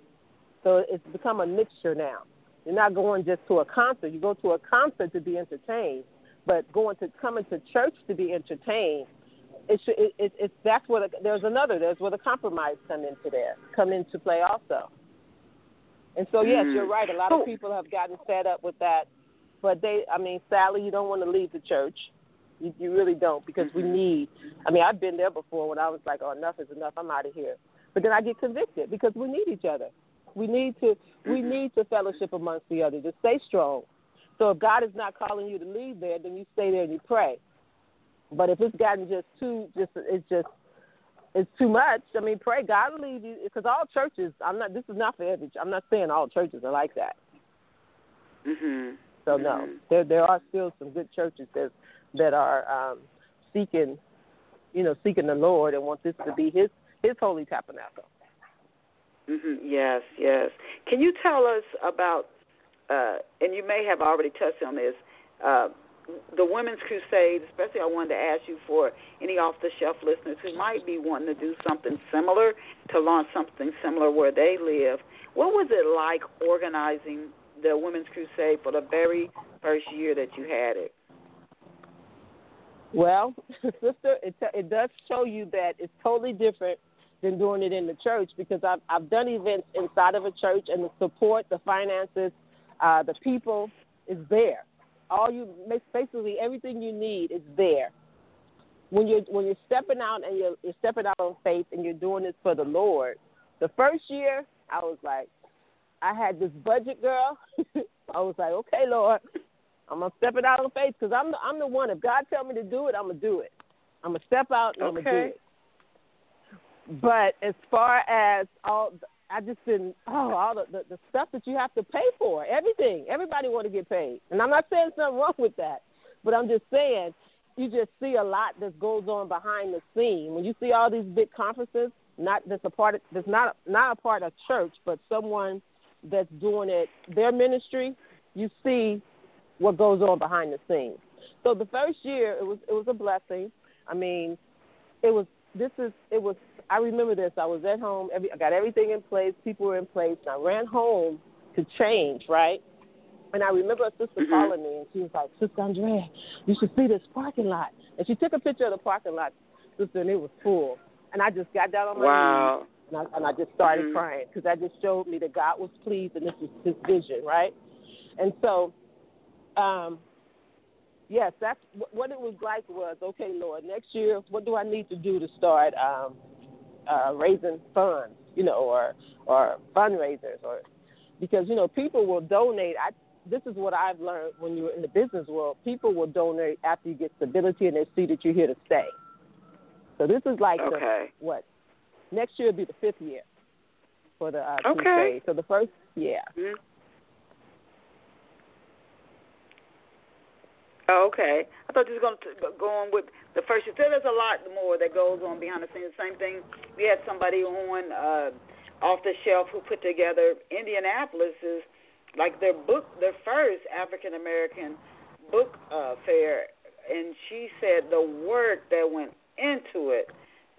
So it's become a mixture now. You're not going just to a concert. You go to a concert to be entertained, but going to coming to church to be entertained. It should, it, it, it's that's where the, there's another. There's where the compromise come into there, come into play also. And so yes, Mm. you're right. A lot of people have gotten fed up with that, but they, I mean, sadly, you don't want to leave the church. You, you really don't because we Mhm. need. I mean, I've been there before when I was like, oh, enough is enough. I'm out of here. But then I get convicted because we need each other. We need to we Mhm. need to fellowship amongst the other to stay strong. So if God is not calling you to leave there, then you stay there and you pray. But if it's gotten just too just it's just it's too much. I mean, pray God will lead you because all churches. I'm not. This is not for every. I'm not saying all churches are like that. Mhm. So no, Mhm. there there are still some good churches that that are um, seeking, you know, seeking the Lord and want this to be His His holy tabernacle. Mhm. Yes, yes. Can you tell us about? Uh, and you may have already touched on this. Uh, the Women's Crusade, especially, I wanted to ask you for any off-the-shelf listeners who might be wanting to do something similar, to launch something similar where they live. What was it like organizing the Women's Crusade for the very first year that you had it? Well, sister, it it does show you that it's totally different than doing it in the church because I've I've done events inside of a church and the support, the finances, uh, the people is there. All you basically everything you need is there. When you're when you're stepping out and you're you're stepping out on faith and you're doing this for the Lord. The first year, I was like, I had this budget, girl. I was like, okay, Lord, I'm gonna step it out on faith because I'm the, I'm the one. If God tell me to do it, I'm gonna do it. I'm gonna step out and I'm gonna do Okay. it. But as far as all, I just didn't. Oh, all the, the the stuff that you have to pay for, everything. Everybody want to get paid, and I'm not saying something wrong with that, but I'm just saying you just see a lot that goes on behind the scene when you see all these big conferences. Not that's a part. Of, that's not not a part of church, but someone that's doing it their ministry. You see what goes on behind the scenes. So the first year it was it was a blessing. I mean, it was this is it was I remember this. I was at home, every I got everything in place, people were in place, and I ran home to change, right? And I remember a sister Mhm. calling me and she was like, Sister Andrea, you should see this parking lot. And she took a picture of the parking lot, sister, and it was full. And I just got down on my knees and I, and I just started Mhm. crying because that just showed me that God was pleased and this was His vision, right? And so, um, yes, that's what it was like. Was okay, Lord. Next year, what do I need to do to start um, uh, raising funds? You know, or or fundraisers, or because you know people will donate. I this is what I've learned when you're in the business world. People will donate after you get stability and they see that you're here to stay. So this is like okay. the what next year will be the fifth year for the uh, okay. crusade. So the first, yeah. Mm-hmm. Okay. I thought you were going to go on with the first. So there's a lot more that goes on behind the scenes. Same thing. We had somebody on uh, off the shelf who put together Indianapolis is like their book, their first African American book uh, fair, and she said the work that went into it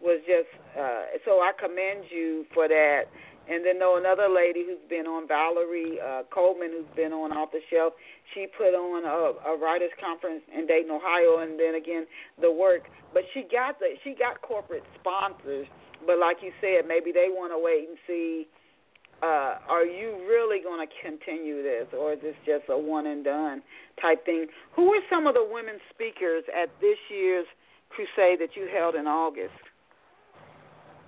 was just. Uh, so I commend you for that. And then know another lady who's been on, Valerie uh, Coleman, who's been on off the shelf. She put on a, a writers conference in Dayton, Ohio, and then again the work. But she got the she got corporate sponsors. But like you said, maybe they want to wait and see. Uh, are you really going to continue this, or is this just a one and done type thing? Who were some of the women speakers at this year's crusade that you held in August?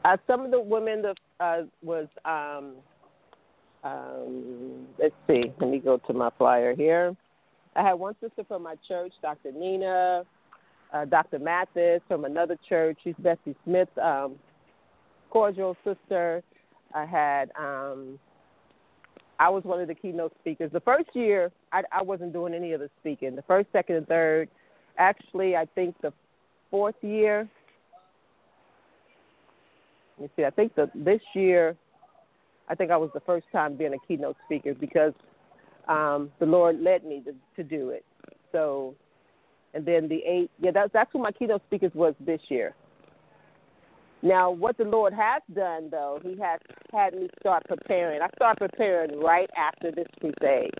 Uh, some of the women that uh, was um, um, let's see. Let me go to my flyer here. I had one sister from my church, Dr. Nina, uh, Dr. Mathis from another church. She's Bessie Smith's um, cordial sister. I had um, I was one of the keynote speakers. The first year, I, I wasn't doing any of the speaking. The first, second, and third. Actually, I think the fourth year, me see. I think that this year, I think I was the first time being a keynote speaker because um, the Lord led me to, to do it. So, and then the eight, yeah, that's that's who my keynote speakers was this year. Now, what the Lord has done, though, He has had me start preparing. I started preparing right after this crusade,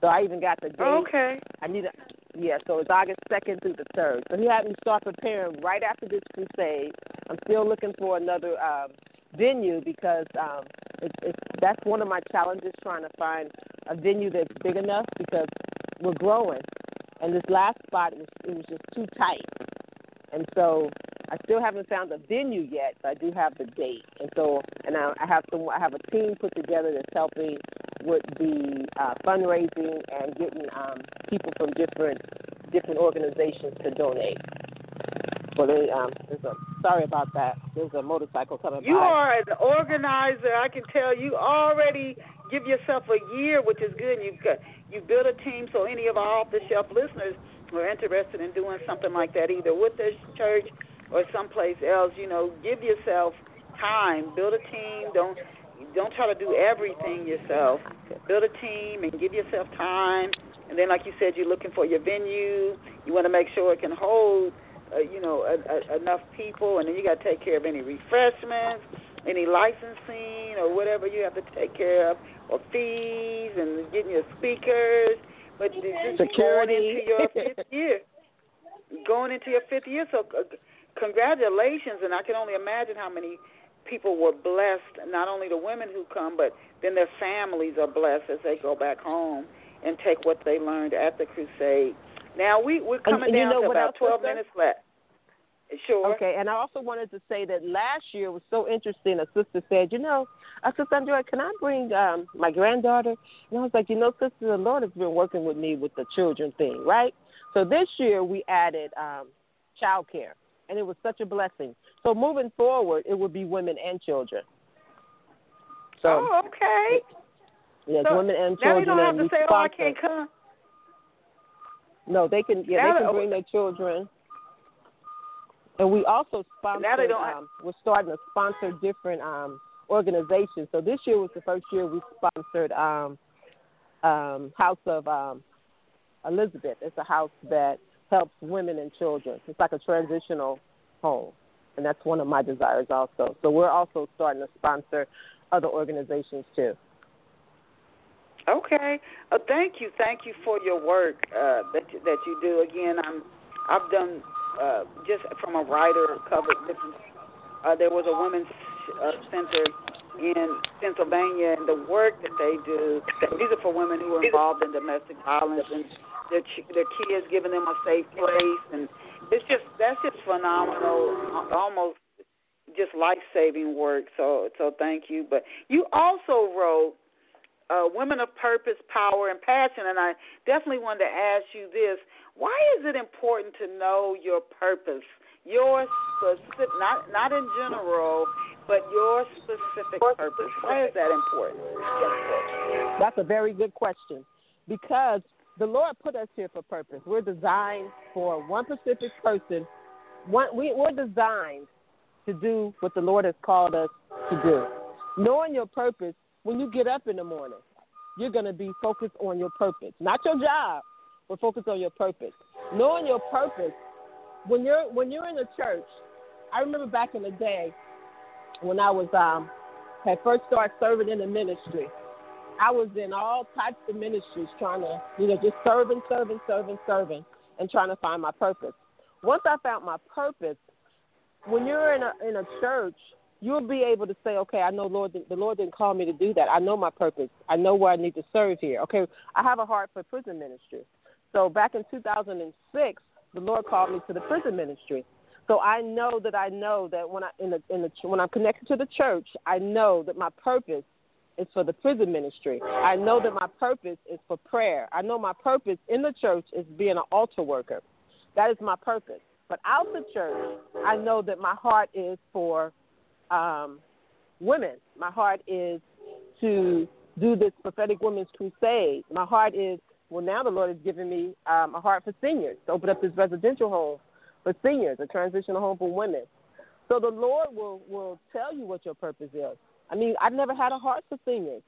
so I even got the date. Okay. I need a, yeah, so it's August second through the third. So He had me start preparing right after this crusade. I'm still looking for another um, venue because um, it's, it's that's one of my challenges trying to find a venue that's big enough because we're growing, and this last spot was it was just too tight, and so I still haven't found a venue yet, but I do have the date, and so and I, I have some I have a team put together that's helping with the uh, fundraising and getting um, people from different different organizations to donate. Well, they, um, there's a sorry about that. There's a motorcycle coming You by. are an organizer. I can tell you already give yourself a year, which is good. You've got you built a team, so any of our off the shelf listeners who are interested in doing something like that, either with the church or someplace else, you know, give yourself time. Build a team. Don't don't try to do everything yourself. Build a team and give yourself time. And then, like you said, you're looking for your venue. You want to make sure it can hold uh, you know, a, a, enough people, and then you got to take care of any refreshments, any licensing, or whatever you have to take care of, or fees, and getting your speakers. But this is going into your fifth year. Going into your fifth year, so uh, congratulations! And I can only imagine how many people were blessed. Not only the women who come, but then their families are blessed as they go back home and take what they learned at the crusade. Now we we're coming and, and down you know to about twelve minutes left. Sure. Okay, and I also wanted to say that last year was so interesting. A sister said, "You know, I said, Sandra, can I bring um my granddaughter?" And I was like, "You know, sister, the Lord has been working with me with the children thing, right?" So this year we added um child care, and it was such a blessing. So moving forward, it would be women and children. So oh, okay. yes, So women and children. now you don't have to say, "Oh, I can't come." No, they can. Yeah, Now they can bring their children. And we also sponsor. Now they don't have- um, we're starting to sponsor different um, organizations. So this year was the first year we sponsored um, um, House of um, Elizabeth. It's a house that helps women and children. It's like a transitional home, and that's one of my desires also. So we're also starting to sponsor other organizations too. Okay. Uh, thank you, thank you for your work uh, that that you do. Again, I'm I've done uh, just from a writer covered different. Uh, there was a women's uh, center in Pennsylvania and the work that they do. These are for women who are involved in domestic violence and their their kids giving them a safe place and it's just that's just phenomenal, almost just life saving work. So so thank you. But you also wrote uh, Women of Purpose, Power, and Passion, and I definitely wanted to ask you this: Why is it important to know your purpose, your specific, not not in general, but your specific purpose? Why is that important? That's a very good question because the Lord put us here for purpose. We're designed for one specific person. One, we, we're designed to do what the Lord has called us to do. Knowing your purpose, when you get up in the morning, you're going to be focused on your purpose, not your job, but focused on your purpose. Knowing your purpose, when you're when you're in a church, I remember back in the day when I was um had first started serving in the ministry. I was in all types of ministries trying to, you know, just serving, serving, serving, serving, and trying to find my purpose. Once I found my purpose, when you're in a in a church, you'll be able to say, okay, I know Lord, the Lord didn't call me to do that. I know my purpose. I know where I need to serve here. Okay, I have a heart for prison ministry. So back in 2006, the Lord called me to the prison ministry. So I know that I know that when I in the in the when I'm connected to the church, I know that my purpose is for the prison ministry. I know that my purpose is for prayer. I know my purpose in the church is being an altar worker. That is my purpose. But out the church, I know that my heart is for um, women. My heart is to do this prophetic women's crusade. My heart is well. Now the Lord has given me um, a heart for seniors to open up this residential home for seniors, a transitional home for women. So the Lord will will tell you what your purpose is. I mean, I've never had a heart for seniors,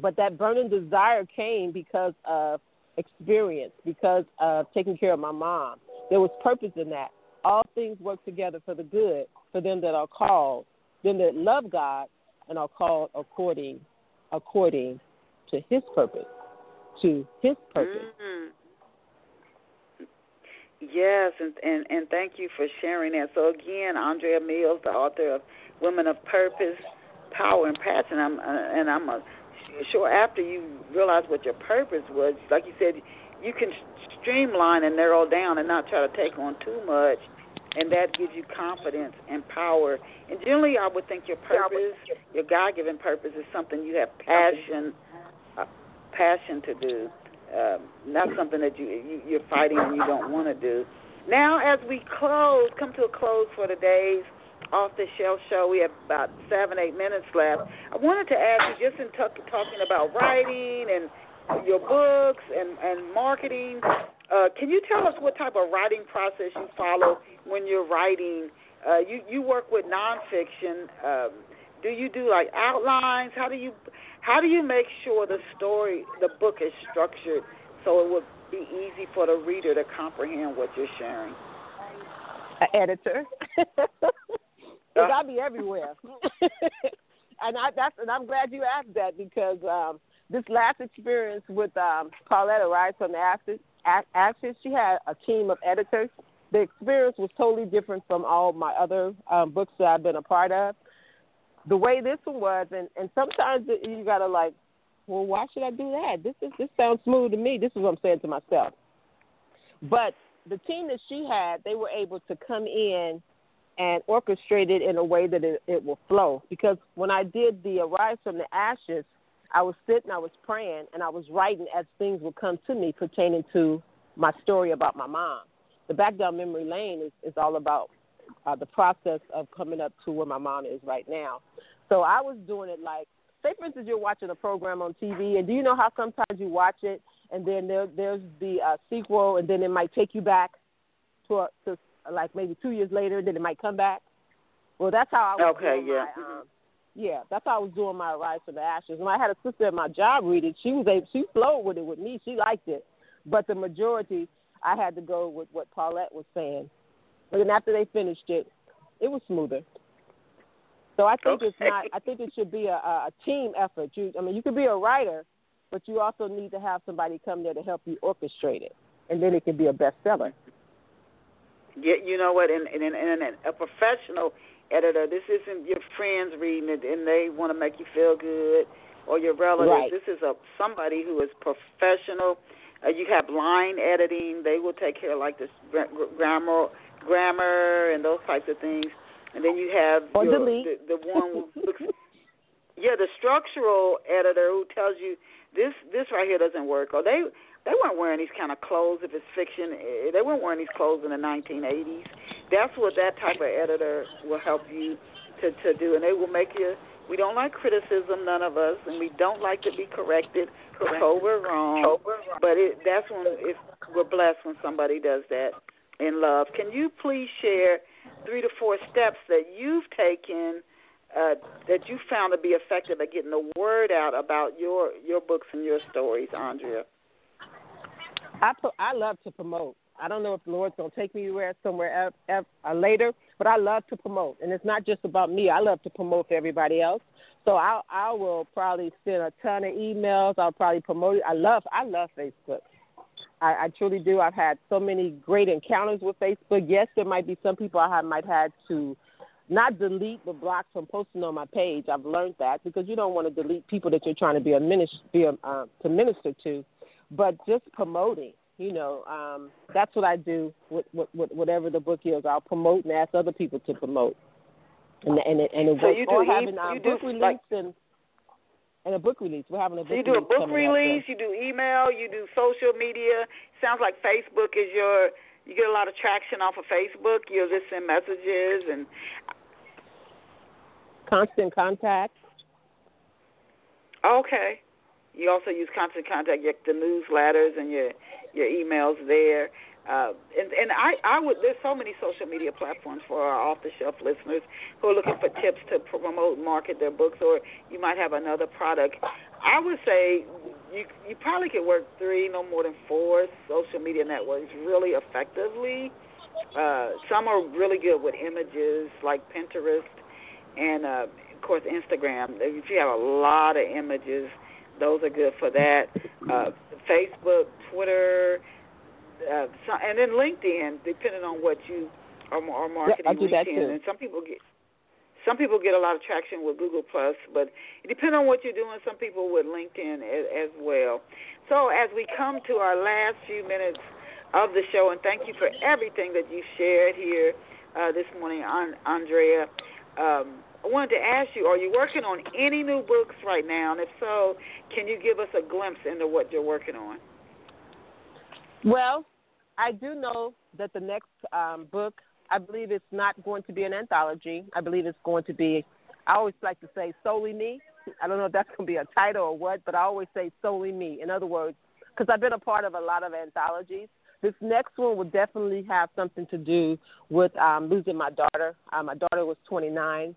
but that burning desire came because of experience, because of taking care of my mom. There was purpose in that. All things work together for the good for them that are called, them that love God and are called according according to His purpose, to His purpose. Mm-hmm. Yes, and, and and thank you for sharing that. So again, Andrea Mills, the author of Women of Purpose, power and passion. I'm uh, and I'm uh, sure after you realize what your purpose was, like you said, you can streamline and narrow down and not try to take on too much, and that gives you confidence and power. And generally, I would think your purpose, your God-given purpose, is something you have passion, uh, passion to do, uh, not something that you, you you're fighting and you don't want to do. Now, as we close, come to a close for the days off the shelf show. We have about seven, eight minutes left. I wanted to ask you, just in t- talking about writing and your books and, and marketing, uh, can you tell us what type of writing process you follow when you're writing? Uh, you you work with nonfiction. Um, do you do like outlines? How do you how do you make sure the story, the book is structured so it would be easy for the reader to comprehend what you're sharing? An editor. It got be everywhere. and I that's and I'm glad you asked that because um this last experience with um Pauletta Rise from the Ashes, Ashes, she had a team of editors. The experience was totally different from all my other um, books that I've been a part of. The way this one was, and and sometimes you gotta like, well, why should I do that? This is this sounds smooth to me. This is what I'm saying to myself. But the team that she had, they were able to come in and orchestrate it in a way that it, it will flow. Because when I did the Arise from the Ashes, I was sitting, I was praying, and I was writing as things would come to me pertaining to my story about my mom. The Back Down Memory Lane is, is all about uh, the process of coming up to where my mom is right now. So I was doing it like, say for instance, you're watching a program on TV, and do you know how sometimes you watch it, and then there, there's the uh, sequel, and then it might take you back to a, to like maybe two years later, then it might come back. Well, that's how I was okay, doing yeah. my um, yeah, that's how I was doing my rise from the ashes. When I had a sister at my job read it, she was able, she flowed with it with me. She liked it, but the majority I had to go with what Paulette was saying. But then after they finished it, it was smoother. So I think okay. it's not. I think it should be a, a team effort. You, I mean, you could be a writer, but you also need to have somebody come there to help you orchestrate it, and then it can be a bestseller. Yeah, you know what? And and, and, and a professional editor. This isn't your friends reading it and they want to make you feel good, or your relatives. Right. This is a somebody who is professional. Uh, you have line editing. They will take care of like this grammar, grammar, and those types of things. And then you have or your, delete. the, the one who looks. yeah, the structural editor who tells you this this right here doesn't work, or they they weren't wearing these kind of clothes if it's fiction. Eh, they weren't wearing these clothes in the 1980s. That's what that type of editor will help you to to do, and they will make you. We don't like criticism, none of us, and we don't like to be corrected. Correct. Told we're wrong, but it, that's when if we're blessed when somebody does that in love. Can you please share three to four steps that you've taken uh, that you found to be effective at getting the word out about your your books and your stories, Andrea? I I love to promote. I don't know if the Lord's gonna take me where somewhere uh, later, but I love to promote, and it's not just about me. I love to promote for everybody else. So I I will probably send a ton of emails. I'll probably promote it. I love I love Facebook. I, I truly do. I've had so many great encounters with Facebook. Yes, there might be some people I have, might have to not delete but block from posting on my page. I've learned that because you don't want to delete people that you're trying to be a minister, be a, uh, to minister to but just promoting. You know, um, that's what I do with, with, with whatever the book is. I'll promote and ask other people to promote. And and it, and it so you do or having um, you book do, release like, and and a book release. We're having a book so you do a book release, you do email, you do social media. Sounds like Facebook is your you get a lot of traction off of Facebook. You just send messages and constant contact. Okay. You also use constant contact, your, the newsletters and your your emails there. Uh, and and I I would there's so many social media platforms for our off the shelf listeners who are looking for tips to promote market their books or you might have another product. I would say you you probably could work three, no more than four social media networks really effectively. Uh, some are really good with images like Pinterest and uh, of course Instagram. If you have a lot of images those are good for that. Uh, Facebook, Twitter, uh, so, and then LinkedIn, depending on what you are, are marketing. Yep, I LinkedIn, and some people get some people get a lot of traction with Google Plus, but it depends on what you're doing. Some people with LinkedIn as, as well. So as we come to our last few minutes of the show, and thank you for everything that you shared here uh, this morning, Andrea. Um, I wanted to ask you, are you working on any new books right now? And if so, can you give us a glimpse into what you're working on? Well, I do know that the next um, book, I believe it's not going to be an anthology. I believe it's going to be, I always like to say, solely me. I don't know if that's going to be a title or what, but I always say solely me. In other words, because I've been a part of a lot of anthologies. This next one will definitely have something to do with um, losing my daughter. Uh, my daughter was 29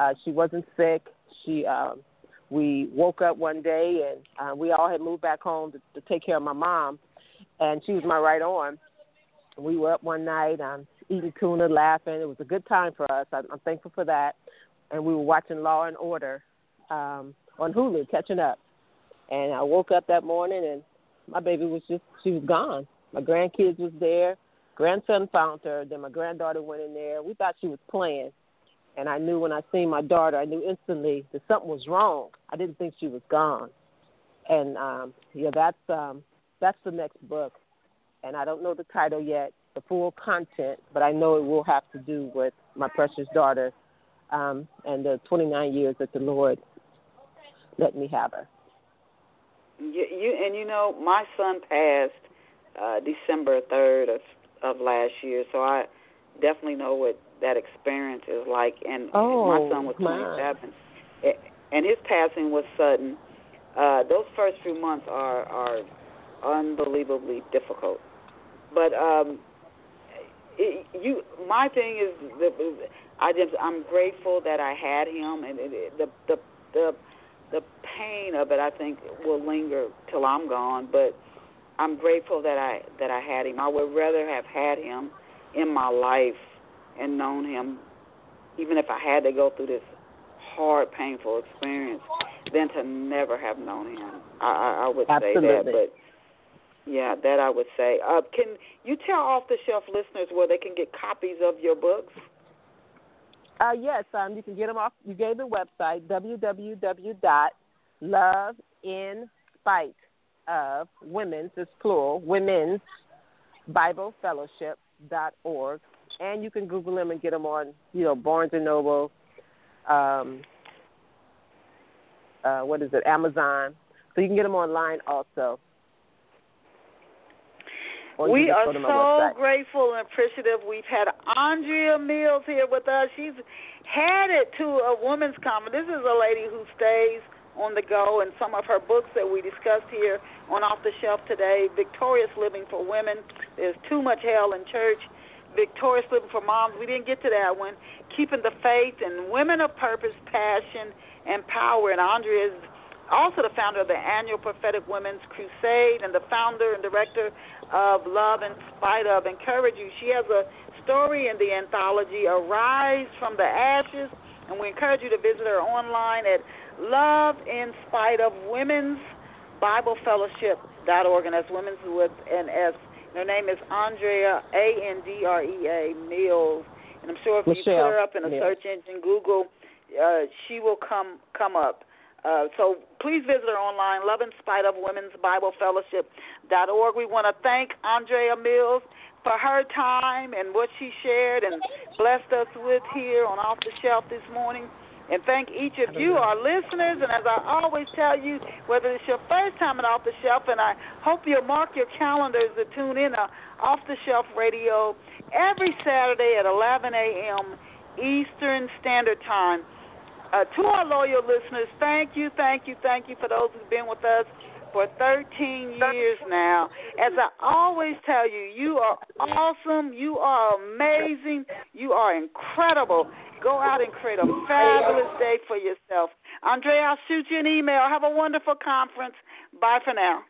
uh, she wasn't sick. She um, we woke up one day and uh, we all had moved back home to, to take care of my mom, and she was my right arm. We were up one night um, eating tuna, laughing. It was a good time for us. I'm, I'm thankful for that. And we were watching Law and Order um, on Hulu, catching up. And I woke up that morning and my baby was just she was gone. My grandkids was there. Grandson found her. Then my granddaughter went in there. We thought she was playing, and I knew when I seen my daughter, I knew instantly that something was wrong. I didn't think she was gone, and um, yeah, that's um, that's the next book, and I don't know the title yet, the full content, but I know it will have to do with my precious daughter um, and the 29 years that the Lord let me have her. You, you and you know, my son passed uh, December 3rd of of last year, so I definitely know what that experience is like. And oh, my son was 27, and his passing was sudden. Uh, those first few months are are unbelievably difficult. But um, it, you, my thing is, that I just I'm grateful that I had him, and it, it, the the the the pain of it I think will linger till I'm gone. But I'm grateful that I that I had him. I would rather have had him in my life and known him, even if I had to go through this hard, painful experience, than to never have known him. I, I, I would Absolutely. say that, but Yeah, that I would say. Uh, can you tell off the shelf listeners where they can get copies of your books? Uh, yes, um, you can get them off. You gave the website www.loveinspite of women's is plural women's Bible org, and you can Google them and get them on you know Barnes and Noble, um, uh, what is it Amazon, so you can get them online also. We are so grateful and appreciative. We've had Andrea Mills here with us. She's headed to a woman's conference. This is a lady who stays on the go, and some of her books that we discussed here on Off the Shelf today Victorious Living for Women. There's Too Much Hell in Church. Victorious Living for Moms. We didn't get to that one. Keeping the Faith and Women of Purpose, Passion, and Power. And Andrea is also the founder of the annual Prophetic Women's Crusade and the founder and director of Love in Spite of. Encourage you. She has a story in the anthology, Arise from the Ashes, and we encourage you to visit her online at Love in Spite of Women's Bible Fellowship.org, and that's women's with an S. Her name is Andrea A N D R E A Mills, and I'm sure if Michelle. you put her up in a search engine, Google, uh, she will come come up. Uh, so please visit her online, Love in Spite of Women's Bible Fellowship.org. We want to thank Andrea Mills for her time and what she shared and blessed us with here on Off the Shelf this morning. And thank each of you, our listeners. And as I always tell you, whether it's your first time at Off the Shelf, and I hope you'll mark your calendars to tune in to Off the Shelf Radio every Saturday at 11 a.m. Eastern Standard Time. Uh, to our loyal listeners, thank you, thank you, thank you for those who've been with us for 13 years now. As I always tell you, you are awesome, you are amazing, you are incredible. Go out and create a fabulous day for yourself. Andrea, I'll shoot you an email. Have a wonderful conference. Bye for now.